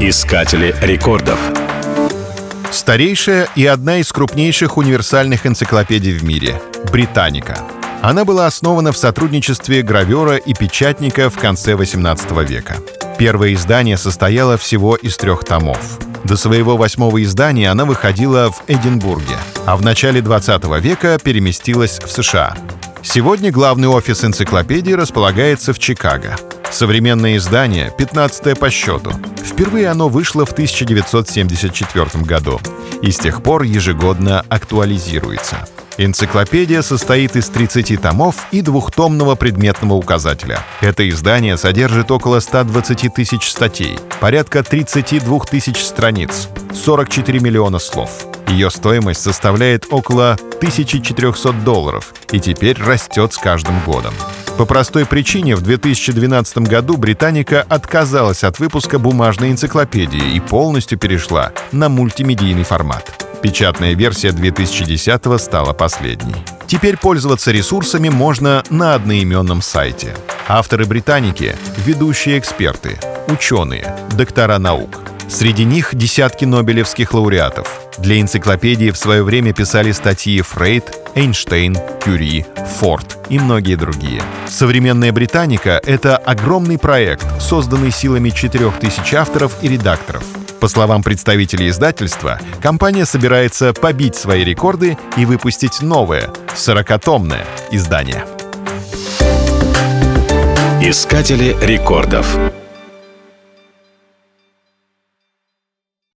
Искатели рекордов. Старейшая и одна из крупнейших универсальных энциклопедий в мире — «Британика». Она была основана в сотрудничестве гравера и печатника в конце XVIII века. Первое издание состояло всего из трех томов. До своего восьмого издания она выходила в Эдинбурге, а в начале 20 века переместилась в США. Сегодня главный офис энциклопедии располагается в Чикаго. Современное издание, 15 по счету. Впервые оно вышло в 1974 году и с тех пор ежегодно актуализируется. Энциклопедия состоит из 30 томов и двухтомного предметного указателя. Это издание содержит около 120 тысяч статей, порядка 32 тысяч страниц, 44 миллиона слов. Ее стоимость составляет около 1400 долларов и теперь растет с каждым годом. По простой причине в 2012 году Британика отказалась от выпуска бумажной энциклопедии и полностью перешла на мультимедийный формат. Печатная версия 2010 стала последней. Теперь пользоваться ресурсами можно на одноименном сайте. Авторы «Британики» — ведущие эксперты, ученые, доктора наук. Среди них десятки нобелевских лауреатов. Для энциклопедии в свое время писали статьи Фрейд, Эйнштейн, Кюри, Форд и многие другие. Современная «Британика» — это огромный проект, созданный силами 4000 авторов и редакторов — по словам представителей издательства, компания собирается побить свои рекорды и выпустить новое, 40-томное издание. Искатели рекордов.